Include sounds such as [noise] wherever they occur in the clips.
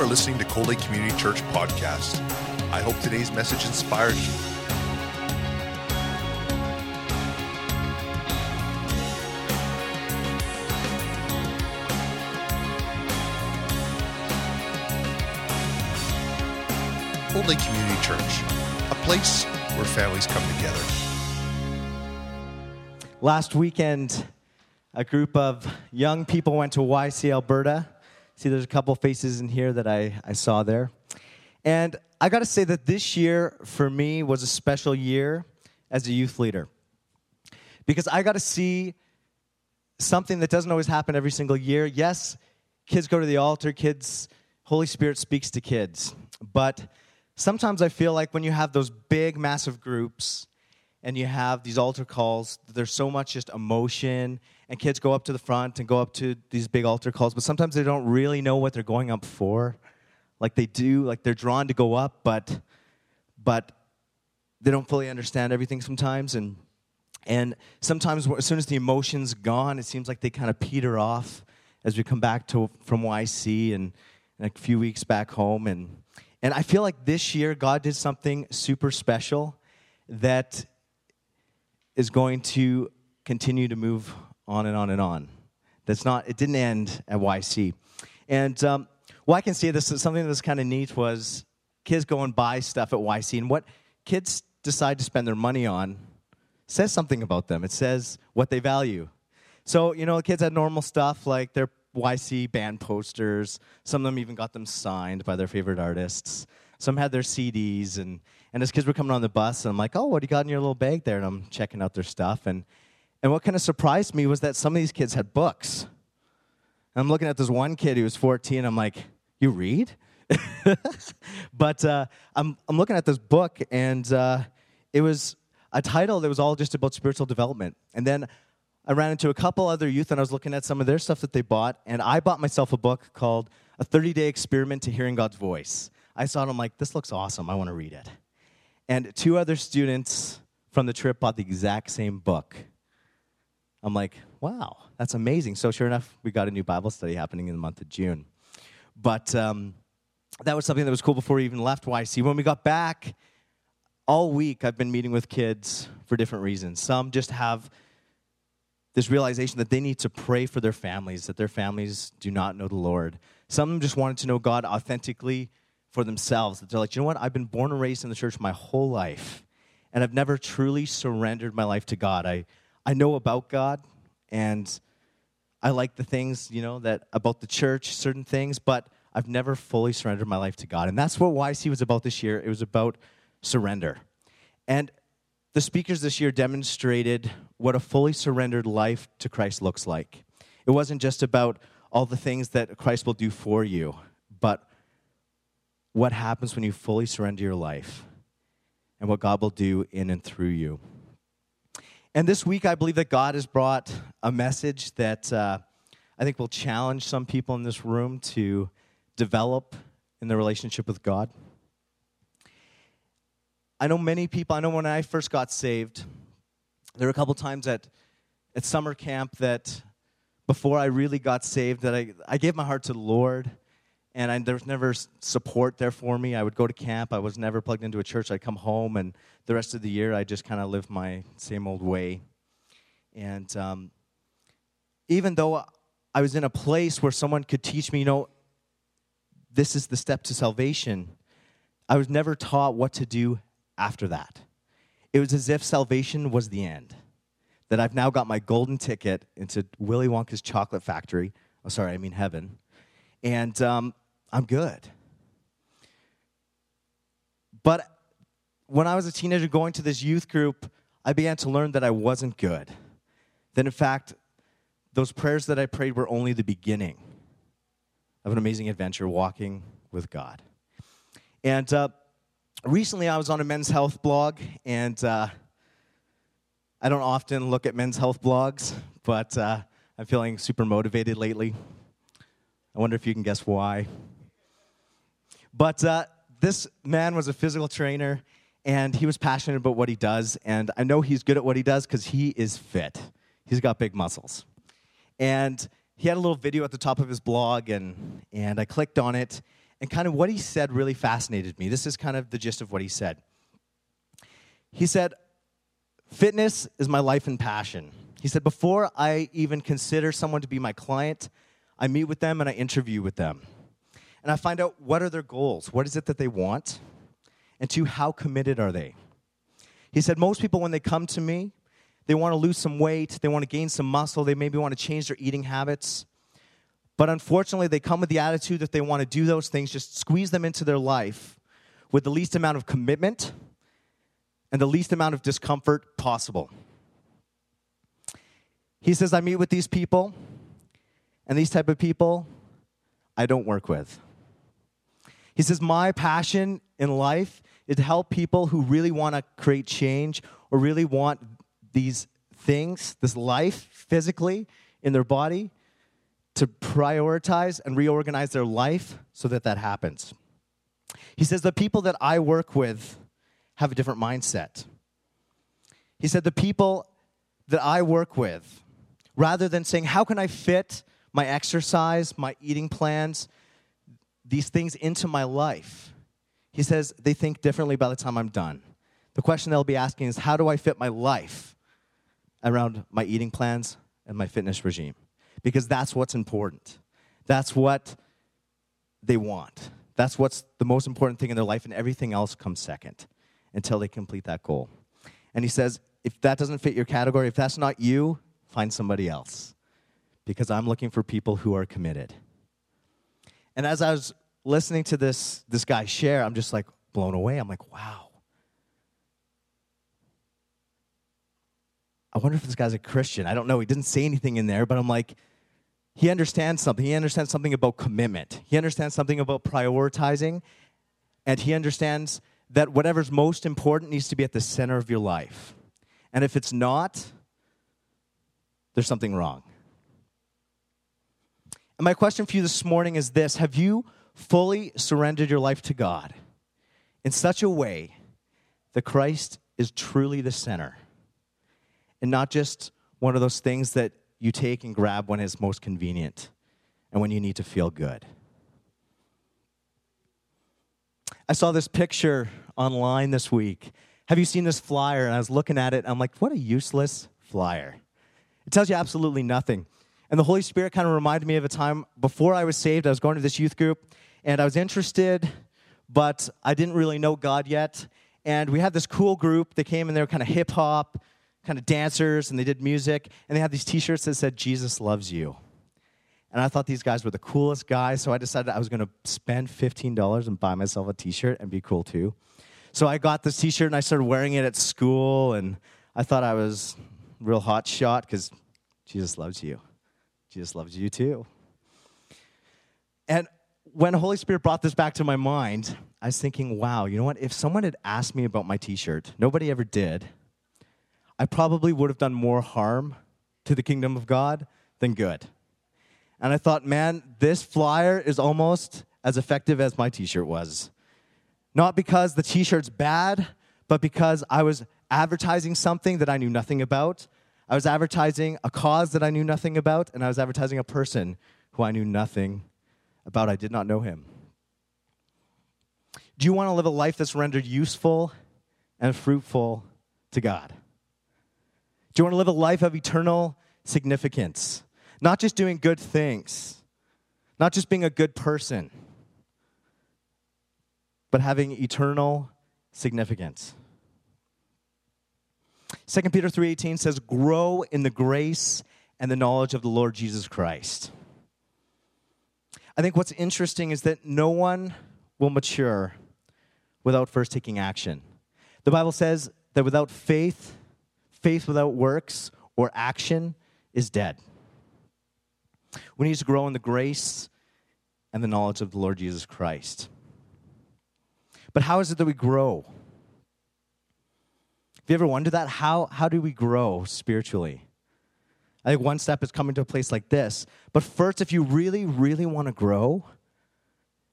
are listening to Cold Lake Community Church podcast. I hope today's message inspired you. Cold Lake Community Church, a place where families come together. Last weekend, a group of young people went to YC Alberta. See, there's a couple faces in here that I, I saw there. And I got to say that this year, for me, was a special year as a youth leader. Because I got to see something that doesn't always happen every single year. Yes, kids go to the altar, kids, Holy Spirit speaks to kids. But sometimes I feel like when you have those big, massive groups, and you have these altar calls, there's so much just emotion, and kids go up to the front and go up to these big altar calls, but sometimes they don't really know what they're going up for. Like they do, like they're drawn to go up, but but they don't fully understand everything sometimes, and and sometimes as soon as the emotion's gone, it seems like they kind of peter off as we come back to from YC and, and a few weeks back home, and and I feel like this year God did something super special that is going to continue to move on and on and on. That's not, it didn't end at YC. And um, well, I can see this something that's kind of neat was kids go and buy stuff at YC, and what kids decide to spend their money on says something about them. It says what they value. So, you know, kids had normal stuff like their YC band posters. Some of them even got them signed by their favorite artists. Some had their CDs, and, and as kids were coming on the bus, and I'm like, oh, what do you got in your little bag there? And I'm checking out their stuff. And, and what kind of surprised me was that some of these kids had books. And I'm looking at this one kid who was 14. I'm like, you read? [laughs] but uh, I'm, I'm looking at this book, and uh, it was a title that was all just about spiritual development. And then I ran into a couple other youth, and I was looking at some of their stuff that they bought, and I bought myself a book called A 30 Day Experiment to Hearing God's Voice. I saw it, I'm like, this looks awesome. I want to read it. And two other students from the trip bought the exact same book. I'm like, wow, that's amazing. So, sure enough, we got a new Bible study happening in the month of June. But um, that was something that was cool before we even left YC. When we got back, all week I've been meeting with kids for different reasons. Some just have this realization that they need to pray for their families, that their families do not know the Lord. Some just wanted to know God authentically for themselves. That they're like, you know what? I've been born and raised in the church my whole life, and I've never truly surrendered my life to God. I, I know about God, and I like the things, you know, that about the church, certain things, but I've never fully surrendered my life to God. And that's what YC was about this year. It was about surrender. And the speakers this year demonstrated what a fully surrendered life to Christ looks like. It wasn't just about all the things that Christ will do for you, but what happens when you fully surrender your life and what God will do in and through you. And this week, I believe that God has brought a message that uh, I think will challenge some people in this room to develop in their relationship with God. I know many people, I know when I first got saved, there were a couple times at, at summer camp that before I really got saved, that I, I gave my heart to the Lord and I, there was never support there for me. I would go to camp. I was never plugged into a church. I'd come home, and the rest of the year, I just kind of lived my same old way. And um, even though I was in a place where someone could teach me, you know, this is the step to salvation, I was never taught what to do after that. It was as if salvation was the end. That I've now got my golden ticket into Willy Wonka's chocolate factory. Oh, sorry, I mean heaven. And um, I'm good. But when I was a teenager going to this youth group, I began to learn that I wasn't good. That in fact, those prayers that I prayed were only the beginning of an amazing adventure walking with God. And uh, recently I was on a men's health blog, and uh, I don't often look at men's health blogs, but uh, I'm feeling super motivated lately. I wonder if you can guess why. But uh, this man was a physical trainer, and he was passionate about what he does. And I know he's good at what he does because he is fit. He's got big muscles. And he had a little video at the top of his blog, and, and I clicked on it. And kind of what he said really fascinated me. This is kind of the gist of what he said. He said, Fitness is my life and passion. He said, Before I even consider someone to be my client, I meet with them and I interview with them. And I find out what are their goals? What is it that they want? And two, how committed are they? He said, Most people, when they come to me, they want to lose some weight, they want to gain some muscle, they maybe want to change their eating habits. But unfortunately, they come with the attitude that they want to do those things, just squeeze them into their life with the least amount of commitment and the least amount of discomfort possible. He says, I meet with these people, and these type of people I don't work with. He says, My passion in life is to help people who really want to create change or really want these things, this life physically in their body, to prioritize and reorganize their life so that that happens. He says, The people that I work with have a different mindset. He said, The people that I work with, rather than saying, How can I fit my exercise, my eating plans, these things into my life? He says, They think differently by the time I'm done. The question they'll be asking is, How do I fit my life around my eating plans and my fitness regime? Because that's what's important. That's what they want. That's what's the most important thing in their life, and everything else comes second until they complete that goal. And he says, if that doesn't fit your category, if that's not you, find somebody else. Because I'm looking for people who are committed. And as I was listening to this, this guy share, I'm just like blown away. I'm like, wow. I wonder if this guy's a Christian. I don't know. He didn't say anything in there, but I'm like, he understands something. He understands something about commitment. He understands something about prioritizing. And he understands that whatever's most important needs to be at the center of your life. And if it's not, there's something wrong. And my question for you this morning is this Have you fully surrendered your life to God in such a way that Christ is truly the center and not just one of those things that you take and grab when it's most convenient and when you need to feel good? I saw this picture online this week. Have you seen this flyer? And I was looking at it, I'm like, what a useless flyer. It tells you absolutely nothing. And the Holy Spirit kind of reminded me of a time before I was saved. I was going to this youth group, and I was interested, but I didn't really know God yet. And we had this cool group. They came and they were kind of hip hop, kind of dancers, and they did music. And they had these t shirts that said, Jesus loves you. And I thought these guys were the coolest guys, so I decided I was going to spend $15 and buy myself a t shirt and be cool too. So I got this t shirt and I started wearing it at school, and I thought I was real hot shot because Jesus loves you. Jesus loves you too. And when Holy Spirit brought this back to my mind, I was thinking, wow, you know what? If someone had asked me about my t shirt, nobody ever did, I probably would have done more harm to the kingdom of God than good. And I thought, man, this flyer is almost as effective as my t shirt was. Not because the t shirt's bad, but because I was advertising something that I knew nothing about. I was advertising a cause that I knew nothing about, and I was advertising a person who I knew nothing about. I did not know him. Do you want to live a life that's rendered useful and fruitful to God? Do you want to live a life of eternal significance? Not just doing good things, not just being a good person, but having eternal significance. 2 Peter 3:18 says grow in the grace and the knowledge of the Lord Jesus Christ. I think what's interesting is that no one will mature without first taking action. The Bible says that without faith, faith without works or action is dead. We need to grow in the grace and the knowledge of the Lord Jesus Christ. But how is it that we grow? Have you ever wondered that? How, how do we grow spiritually? I think one step is coming to a place like this. But first, if you really, really want to grow,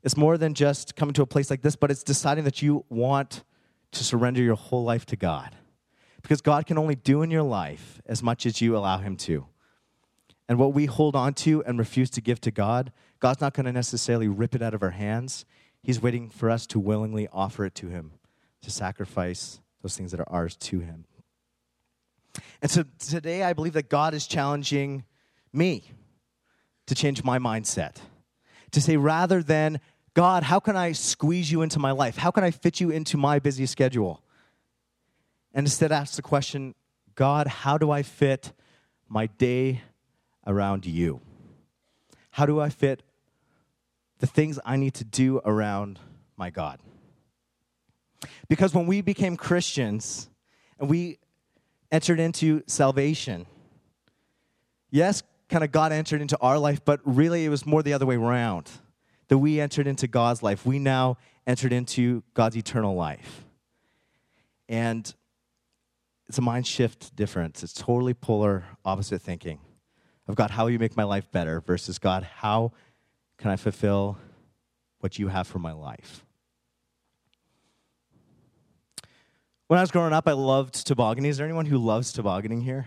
it's more than just coming to a place like this, but it's deciding that you want to surrender your whole life to God. Because God can only do in your life as much as you allow Him to. and what we hold on to and refuse to give to God, God's not going to necessarily rip it out of our hands. He's waiting for us to willingly offer it to Him, to sacrifice those things that are ours to Him. And so today, I believe that God is challenging me to change my mindset. To say, rather than, God, how can I squeeze you into my life? How can I fit you into my busy schedule? And instead, ask the question, God, how do I fit my day around you? How do I fit the things I need to do around my God? Because when we became Christians and we entered into salvation, yes, kind of God entered into our life, but really it was more the other way around. That we entered into God's life. We now entered into God's eternal life. And it's a mind shift difference. It's totally polar opposite thinking of God, how you make my life better versus God, how can I fulfill what you have for my life? When I was growing up, I loved tobogganing. Is there anyone who loves tobogganing here?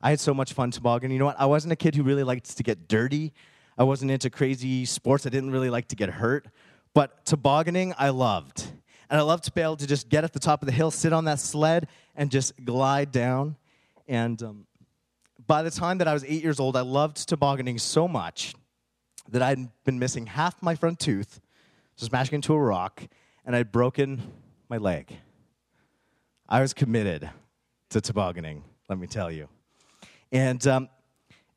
I had so much fun tobogganing. You know what? I wasn't a kid who really liked to get dirty. I wasn't into crazy sports. I didn't really like to get hurt. But tobogganing, I loved. And I loved to be able to just get at the top of the hill, sit on that sled, and just glide down. And um, by the time that I was eight years old, I loved tobogganing so much that I'd been missing half my front tooth, just smashing into a rock, and I'd broken my leg. I was committed to tobogganing, let me tell you. And um,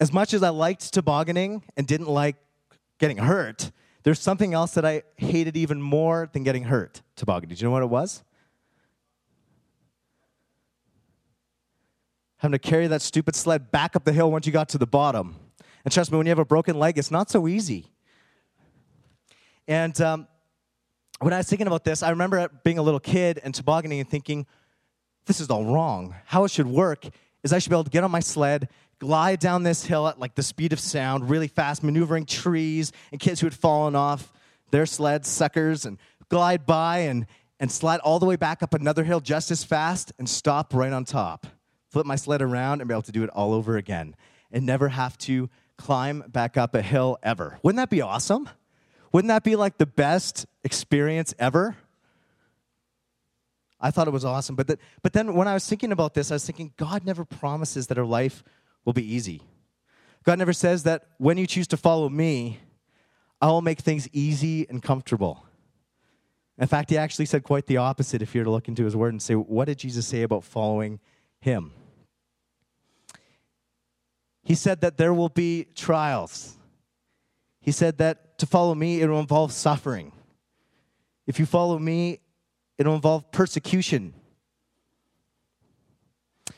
as much as I liked tobogganing and didn't like getting hurt, there's something else that I hated even more than getting hurt tobogganing. Do you know what it was? Having to carry that stupid sled back up the hill once you got to the bottom. And trust me, when you have a broken leg, it's not so easy. And um, when I was thinking about this, I remember being a little kid and tobogganing and thinking, this is all wrong. How it should work is I should be able to get on my sled, glide down this hill at like the speed of sound, really fast, maneuvering trees and kids who had fallen off their sleds, suckers, and glide by and, and slide all the way back up another hill just as fast and stop right on top. Flip my sled around and be able to do it all over again and never have to climb back up a hill ever. Wouldn't that be awesome? Wouldn't that be like the best experience ever? I thought it was awesome. But, the, but then when I was thinking about this, I was thinking, God never promises that our life will be easy. God never says that when you choose to follow me, I'll make things easy and comfortable. In fact, he actually said quite the opposite if you were to look into his word and say, what did Jesus say about following him? He said that there will be trials. He said that to follow me, it will involve suffering. If you follow me, it'll involve persecution.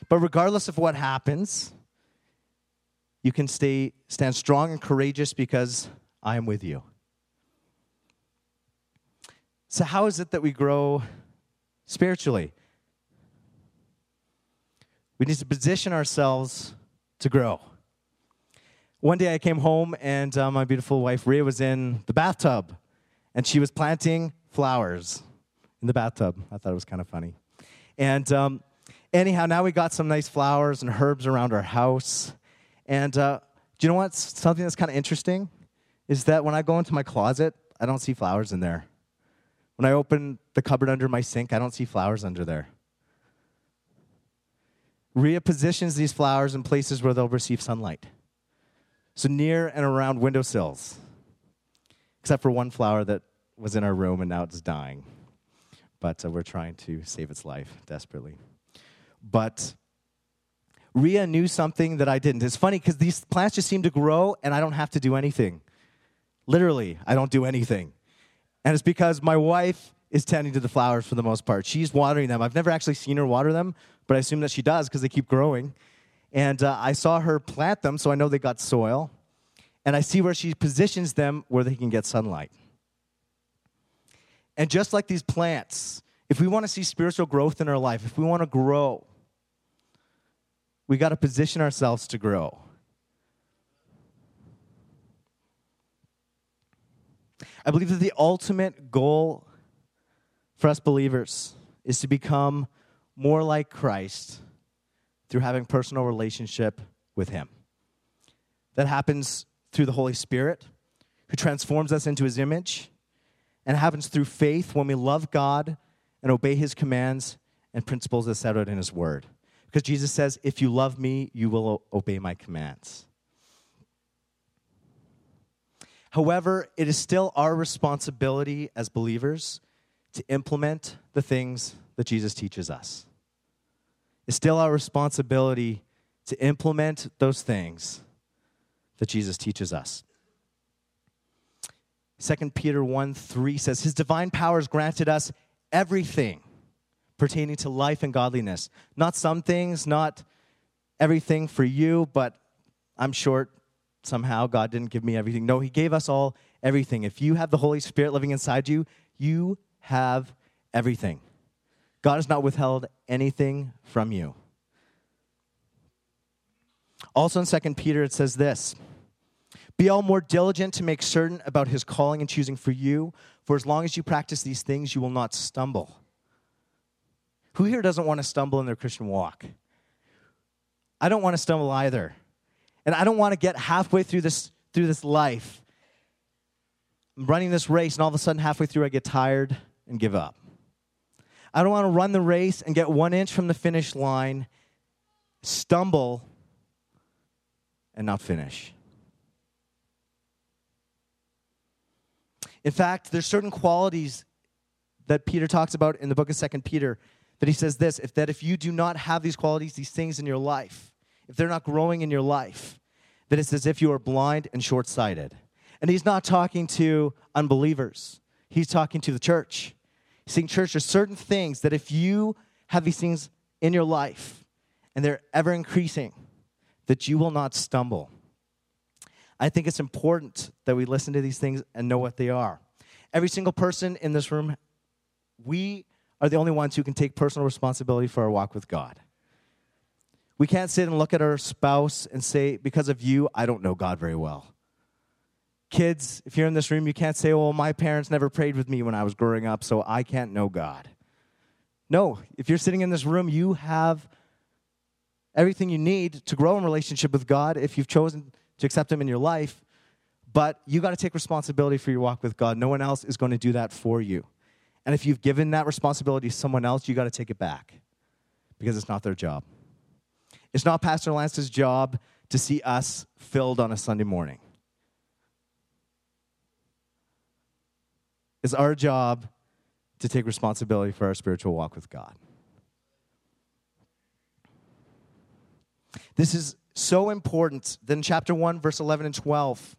But regardless of what happens, you can stay stand strong and courageous because I am with you. So how is it that we grow spiritually? We need to position ourselves to grow. One day I came home and uh, my beautiful wife Rhea was in the bathtub and she was planting flowers in the bathtub. I thought it was kind of funny. And um, anyhow, now we got some nice flowers and herbs around our house. And uh, do you know what? something that's kind of interesting? Is that when I go into my closet, I don't see flowers in there. When I open the cupboard under my sink, I don't see flowers under there. Rhea positions these flowers in places where they'll receive sunlight. So near and around windowsills, except for one flower that was in our room and now it's dying but uh, we're trying to save its life desperately. But Rhea knew something that I didn't. It's funny because these plants just seem to grow and I don't have to do anything. Literally, I don't do anything. And it's because my wife is tending to the flowers for the most part. She's watering them. I've never actually seen her water them, but I assume that she does because they keep growing. And uh, I saw her plant them, so I know they got soil. And I see where she positions them where they can get sunlight. And just like these plants, if we want to see spiritual growth in our life, if we want to grow, we got to position ourselves to grow. I believe that the ultimate goal for us believers is to become more like Christ through having personal relationship with him. that happens through the Holy Spirit, who transforms us into his image, and it happens through faith when we love God and obey his commands and principles as set out in his word. Because Jesus says, If you love me, you will obey my commands. However, it is still our responsibility as believers to implement the things that Jesus teaches us. It's still our responsibility to implement those things that Jesus teaches us. 2 Peter 1 3 says, His divine power powers granted us everything pertaining to life and godliness. Not some things, not everything for you, but I'm short somehow. God didn't give me everything. No, He gave us all everything. If you have the Holy Spirit living inside you, you have everything. God has not withheld anything from you. Also in 2 Peter, it says this Be all more diligent to make certain about his calling and choosing for you, for as long as you practice these things, you will not stumble. Who here doesn't want to stumble in their Christian walk? I don't want to stumble either. And I don't want to get halfway through this, through this life. I'm running this race, and all of a sudden, halfway through, I get tired and give up. I don't want to run the race and get one inch from the finish line, stumble, and not finish. In fact, there's certain qualities that Peter talks about in the book of Second Peter that he says this if that if you do not have these qualities, these things in your life, if they're not growing in your life, that it's as if you are blind and short sighted. And he's not talking to unbelievers, he's talking to the church. He's saying, church, there's certain things that if you have these things in your life and they're ever increasing, that you will not stumble. I think it's important that we listen to these things and know what they are. Every single person in this room, we are the only ones who can take personal responsibility for our walk with God. We can't sit and look at our spouse and say, because of you, I don't know God very well. Kids, if you're in this room, you can't say, well, my parents never prayed with me when I was growing up, so I can't know God. No, if you're sitting in this room, you have everything you need to grow in relationship with God if you've chosen to accept Him in your life. But you got to take responsibility for your walk with God. No one else is going to do that for you. And if you've given that responsibility to someone else, you got to take it back because it's not their job. It's not Pastor Lance's job to see us filled on a Sunday morning. It's our job to take responsibility for our spiritual walk with God. This is so important. Then, chapter 1, verse 11 and 12,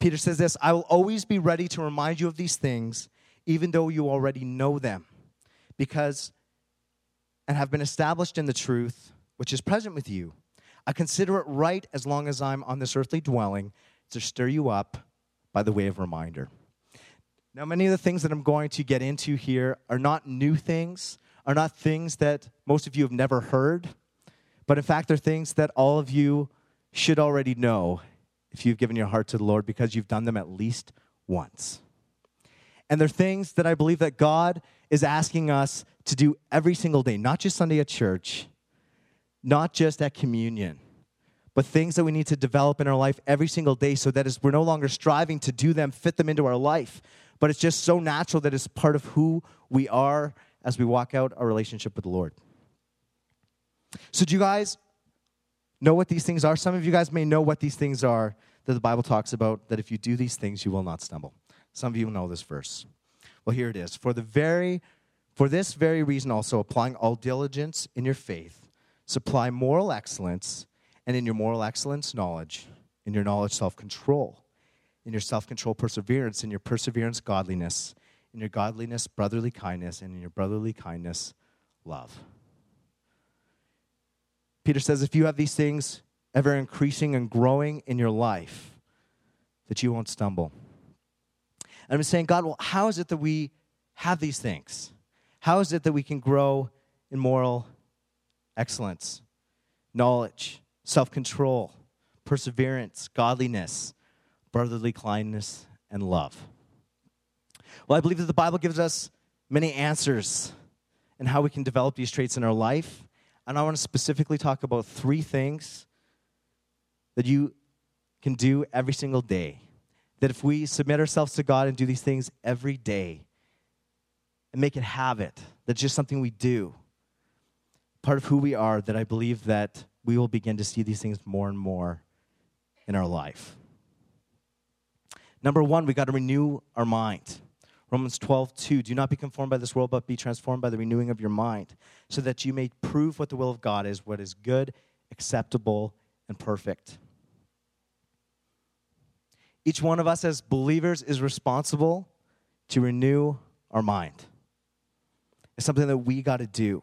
Peter says this I will always be ready to remind you of these things, even though you already know them, because and have been established in the truth which is present with you. I consider it right as long as I'm on this earthly dwelling to stir you up by the way of reminder. Now, many of the things that I'm going to get into here are not new things, are not things that most of you have never heard. But in fact, they're things that all of you should already know if you've given your heart to the Lord because you've done them at least once. And they're things that I believe that God is asking us to do every single day, not just Sunday at church, not just at communion, but things that we need to develop in our life every single day so that we're no longer striving to do them, fit them into our life, but it's just so natural that it's part of who we are as we walk out our relationship with the Lord. So, do you guys know what these things are? Some of you guys may know what these things are that the Bible talks about, that if you do these things, you will not stumble. Some of you know this verse. Well, here it is. For the very for this very reason also applying all diligence in your faith, supply moral excellence, and in your moral excellence knowledge, in your knowledge self-control, in your self-control perseverance, in your perseverance godliness, in your godliness brotherly kindness, and in your brotherly kindness love. Peter says, if you have these things ever increasing and growing in your life, that you won't stumble. And I'm saying, God, well, how is it that we have these things? How is it that we can grow in moral excellence, knowledge, self control, perseverance, godliness, brotherly kindness, and love? Well, I believe that the Bible gives us many answers and how we can develop these traits in our life. And I want to specifically talk about three things that you can do every single day. That if we submit ourselves to God and do these things every day and make it habit, that's just something we do, part of who we are, that I believe that we will begin to see these things more and more in our life. Number one, we got to renew our mind. Romans 12, 2. Do not be conformed by this world, but be transformed by the renewing of your mind, so that you may prove what the will of God is, what is good, acceptable, and perfect. Each one of us as believers is responsible to renew our mind. It's something that we got to do.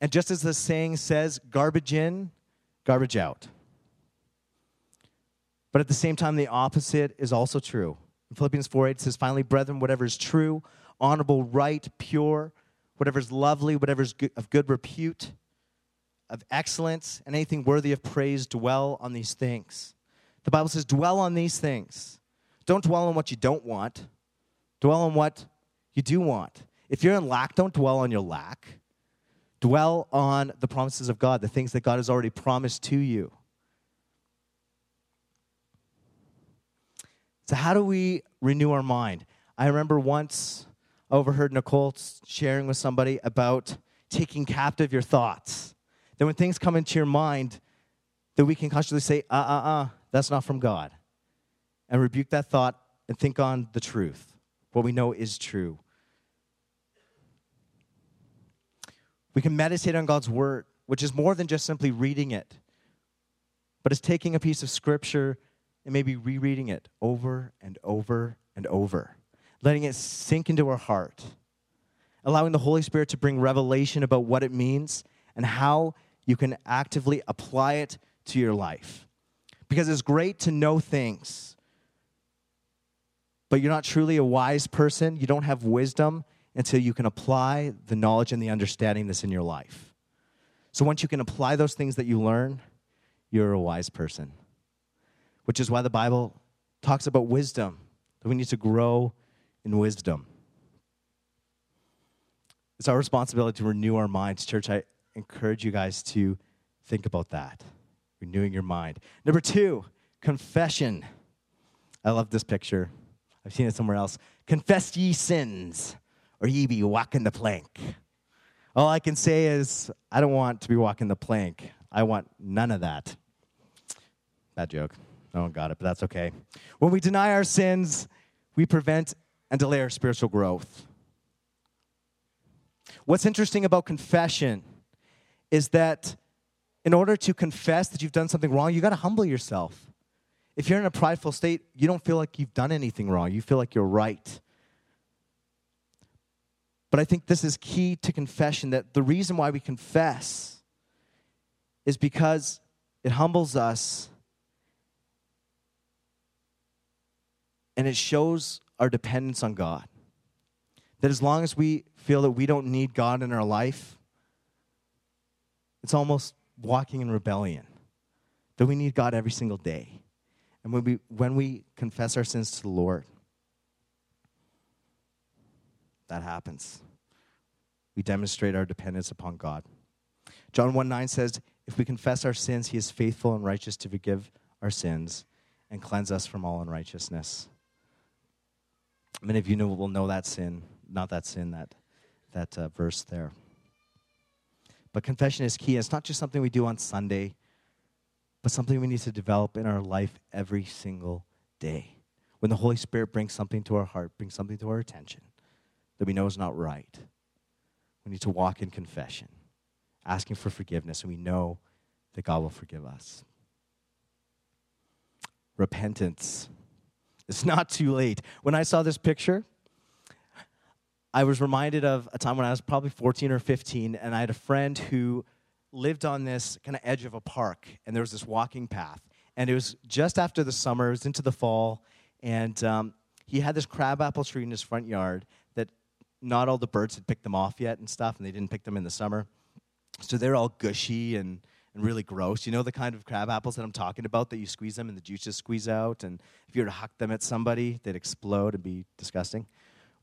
And just as the saying says, garbage in, garbage out. But at the same time, the opposite is also true. In Philippians 4 8 says, Finally, brethren, whatever is true, honorable, right, pure, whatever is lovely, whatever is of good repute, of excellence, and anything worthy of praise, dwell on these things. The Bible says, dwell on these things. Don't dwell on what you don't want, dwell on what you do want. If you're in lack, don't dwell on your lack. Dwell on the promises of God, the things that God has already promised to you. So, how do we renew our mind? I remember once I overheard Nicole sharing with somebody about taking captive your thoughts. That when things come into your mind, that we can consciously say, uh uh uh, that's not from God. And rebuke that thought and think on the truth, what we know is true. We can meditate on God's word, which is more than just simply reading it, but it's taking a piece of scripture and maybe rereading it over and over and over, letting it sink into our heart, allowing the Holy Spirit to bring revelation about what it means and how you can actively apply it to your life. Because it's great to know things, but you're not truly a wise person. You don't have wisdom until you can apply the knowledge and the understanding that's in your life. So once you can apply those things that you learn, you're a wise person which is why the Bible talks about wisdom, that we need to grow in wisdom. It's our responsibility to renew our minds. Church, I encourage you guys to think about that, renewing your mind. Number two, confession. I love this picture. I've seen it somewhere else. Confess ye sins, or ye be walking the plank. All I can say is, I don't want to be walking the plank. I want none of that. Bad joke. No one got it, but that's okay. When we deny our sins, we prevent and delay our spiritual growth. What's interesting about confession is that in order to confess that you've done something wrong, you got to humble yourself. If you're in a prideful state, you don't feel like you've done anything wrong. You feel like you're right. But I think this is key to confession that the reason why we confess is because it humbles us And it shows our dependence on God. That as long as we feel that we don't need God in our life, it's almost walking in rebellion. That we need God every single day. And when we, when we confess our sins to the Lord, that happens. We demonstrate our dependence upon God. John 1 9 says, If we confess our sins, he is faithful and righteous to forgive our sins and cleanse us from all unrighteousness. Many of you know, will know that sin, not that sin, that, that uh, verse there. But confession is key. It's not just something we do on Sunday, but something we need to develop in our life every single day. When the Holy Spirit brings something to our heart, brings something to our attention that we know is not right, we need to walk in confession, asking for forgiveness, and we know that God will forgive us. Repentance. It's not too late. When I saw this picture, I was reminded of a time when I was probably 14 or 15, and I had a friend who lived on this kind of edge of a park, and there was this walking path. And it was just after the summer, it was into the fall, and um, he had this crabapple tree in his front yard that not all the birds had picked them off yet and stuff, and they didn't pick them in the summer. So they're all gushy and and really gross. You know the kind of crab apples that I'm talking about that you squeeze them and the juices squeeze out, and if you were to huck them at somebody, they'd explode and be disgusting.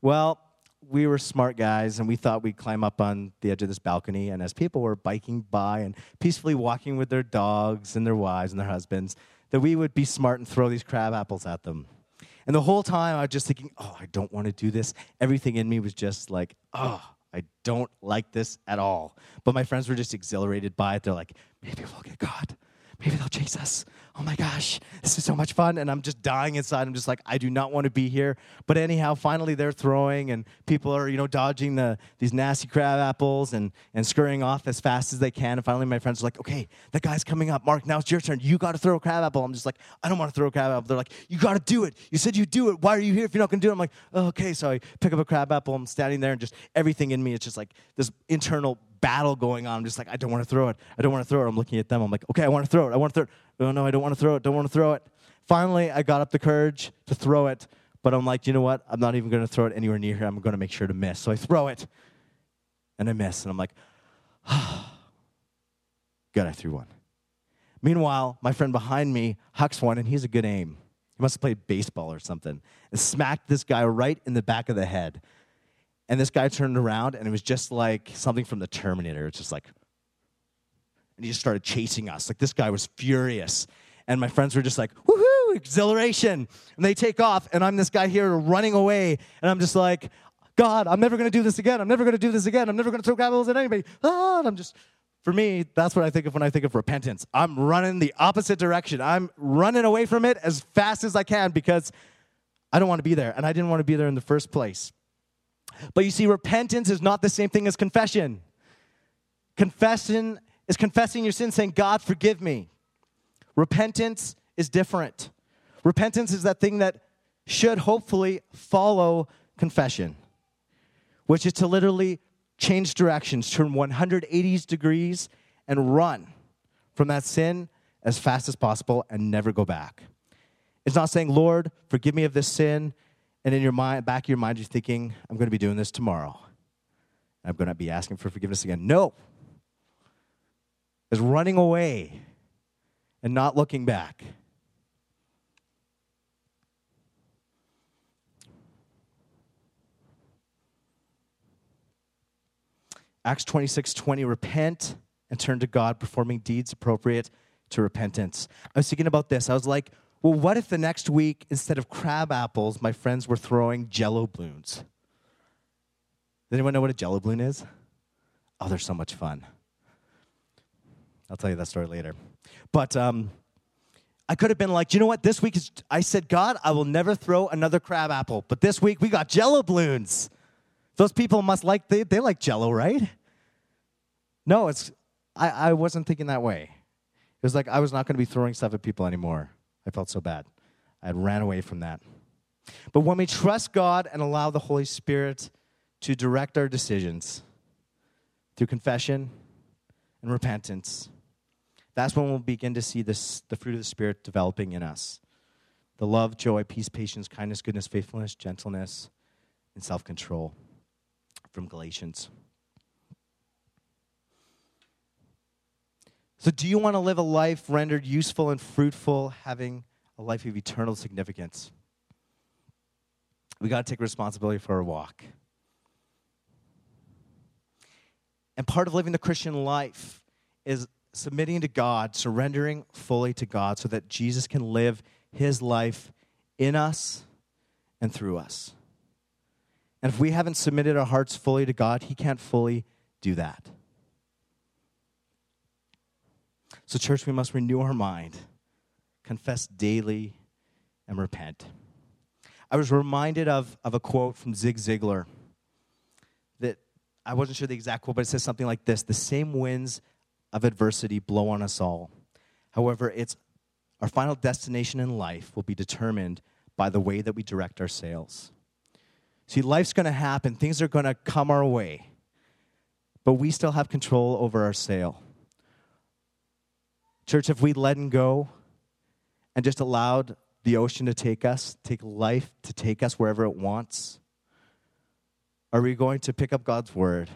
Well, we were smart guys and we thought we'd climb up on the edge of this balcony. And as people were biking by and peacefully walking with their dogs and their wives and their husbands, that we would be smart and throw these crab apples at them. And the whole time I was just thinking, oh, I don't want to do this. Everything in me was just like, oh, I don't like this at all. But my friends were just exhilarated by it. They're like, maybe we'll get caught maybe they'll chase us. Oh my gosh, this is so much fun. And I'm just dying inside. I'm just like, I do not want to be here. But anyhow, finally they're throwing and people are, you know, dodging the these nasty crab apples and, and scurrying off as fast as they can. And finally my friends are like, okay, that guy's coming up. Mark, now it's your turn. You got to throw a crab apple. I'm just like, I don't want to throw a crab apple. They're like, you got to do it. You said you'd do it. Why are you here if you're not to do it? I'm like, oh, okay. So I pick up a crab apple. I'm standing there and just everything in me, it's just like this internal battle going on. I'm just like, I don't want to throw it. I don't want to throw it. I'm looking at them. I'm like, okay, I want to throw it. I want to throw it. No, no, I don't want to throw it. Don't want to throw it. Finally, I got up the courage to throw it, but I'm like, you know what? I'm not even going to throw it anywhere near here. I'm going to make sure to miss. So I throw it, and I miss. And I'm like, ah, [sighs] good, I threw one. Meanwhile, my friend behind me hucks one, and he's a good aim. He must have played baseball or something, and smacked this guy right in the back of the head. And this guy turned around, and it was just like something from the Terminator. It's just like, and he just started chasing us. Like this guy was furious. And my friends were just like, woohoo, exhilaration. And they take off, and I'm this guy here running away. And I'm just like, God, I'm never gonna do this again. I'm never gonna do this again. I'm never gonna throw grapples at anybody. Ah, and I'm just, for me, that's what I think of when I think of repentance. I'm running the opposite direction. I'm running away from it as fast as I can because I don't wanna be there. And I didn't wanna be there in the first place. But you see, repentance is not the same thing as confession. Confession is confessing your sin, saying, God, forgive me. Repentance is different. Repentance is that thing that should hopefully follow confession, which is to literally change directions, turn 180 degrees, and run from that sin as fast as possible and never go back. It's not saying, Lord, forgive me of this sin, and in your mind, back of your mind, you're thinking, I'm going to be doing this tomorrow. I'm going to be asking for forgiveness again. No. Is running away and not looking back. Acts 26 20, repent and turn to God, performing deeds appropriate to repentance. I was thinking about this. I was like, well, what if the next week, instead of crab apples, my friends were throwing jello balloons? Does anyone know what a jello balloon is? Oh, they're so much fun. I'll tell you that story later. But um, I could have been like, you know what? This week is, I said, God, I will never throw another crab apple. But this week we got jello balloons. Those people must like, they, they like jello, right? No, it's, I, I wasn't thinking that way. It was like I was not going to be throwing stuff at people anymore. I felt so bad. I had ran away from that. But when we trust God and allow the Holy Spirit to direct our decisions through confession and repentance, that's when we'll begin to see this, the fruit of the Spirit developing in us the love, joy, peace, patience, kindness, goodness, faithfulness, gentleness, and self control from Galatians. So, do you want to live a life rendered useful and fruitful, having a life of eternal significance? We got to take responsibility for our walk. And part of living the Christian life is submitting to God, surrendering fully to God so that Jesus can live his life in us and through us. And if we haven't submitted our hearts fully to God, he can't fully do that. So, church, we must renew our mind, confess daily, and repent. I was reminded of, of a quote from Zig Ziglar that I wasn't sure the exact quote, but it says something like this The same winds of adversity blow on us all. However, it's our final destination in life will be determined by the way that we direct our sails. See, life's going to happen, things are going to come our way, but we still have control over our sail. Church, if we let go and just allowed the ocean to take us, take life to take us wherever it wants, are we going to pick up God's word?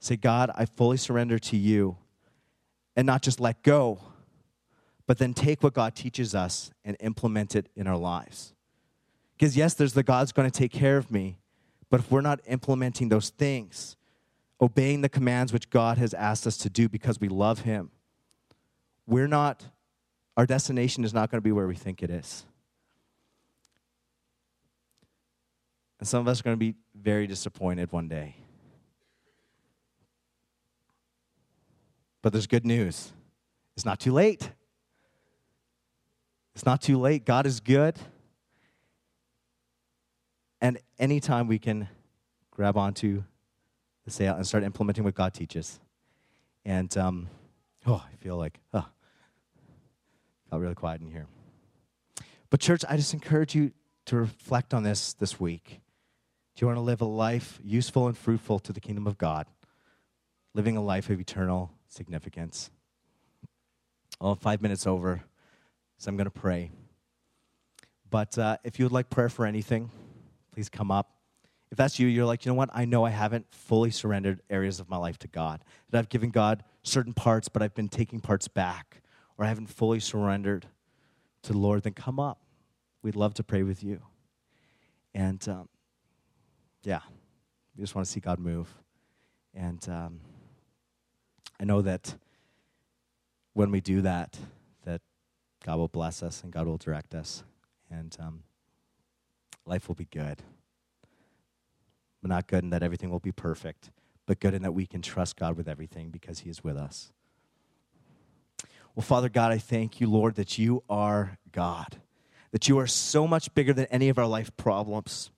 Say, God, I fully surrender to you, and not just let go, but then take what God teaches us and implement it in our lives. Because, yes, there's the God's going to take care of me, but if we're not implementing those things, obeying the commands which God has asked us to do because we love Him, we're not our destination is not going to be where we think it is. And some of us are going to be very disappointed one day. But there's good news. It's not too late. It's not too late. God is good. And anytime we can grab onto the sail and start implementing what God teaches. And um, oh, I feel like, oh, got really quiet in here. But, church, I just encourage you to reflect on this this week. Do you want to live a life useful and fruitful to the kingdom of God? Living a life of eternal significance. Well, five minutes over, so I'm going to pray. But uh, if you would like prayer for anything, please come up. If that's you, you're like, you know what? I know I haven't fully surrendered areas of my life to God. That I've given God certain parts, but I've been taking parts back, or haven't fully surrendered to the Lord, then come up. We'd love to pray with you. And um, yeah, we just want to see God move. And um, I know that when we do that, that God will bless us and God will direct us, and um, life will be good. But not good in that everything will be perfect, but good in that we can trust God with everything because He is with us. Well, Father God, I thank you, Lord, that you are God, that you are so much bigger than any of our life problems.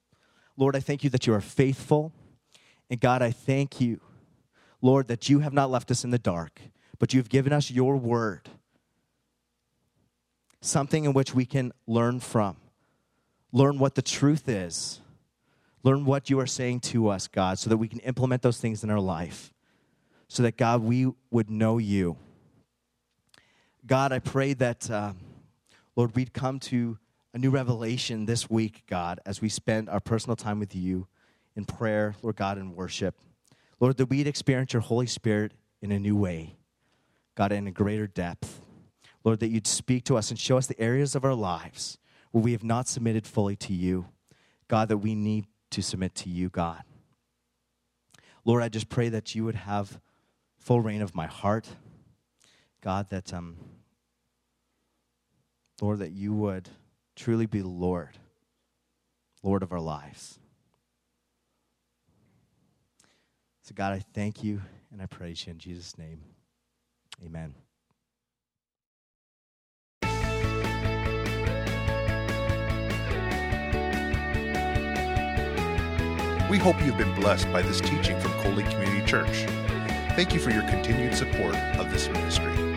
Lord, I thank you that you are faithful. And God, I thank you, Lord, that you have not left us in the dark, but you've given us your word, something in which we can learn from, learn what the truth is, learn what you are saying to us, God, so that we can implement those things in our life, so that, God, we would know you. God, I pray that, uh, Lord, we'd come to a new revelation this week, God, as we spend our personal time with you in prayer, Lord God, in worship. Lord, that we'd experience your Holy Spirit in a new way, God, in a greater depth. Lord, that you'd speak to us and show us the areas of our lives where we have not submitted fully to you. God, that we need to submit to you, God. Lord, I just pray that you would have full reign of my heart. God, that, um, Lord, that you would truly be Lord, Lord of our lives. So, God, I thank you and I praise you in Jesus' name. Amen. We hope you've been blessed by this teaching from Coley Community Church. Thank you for your continued support of this ministry.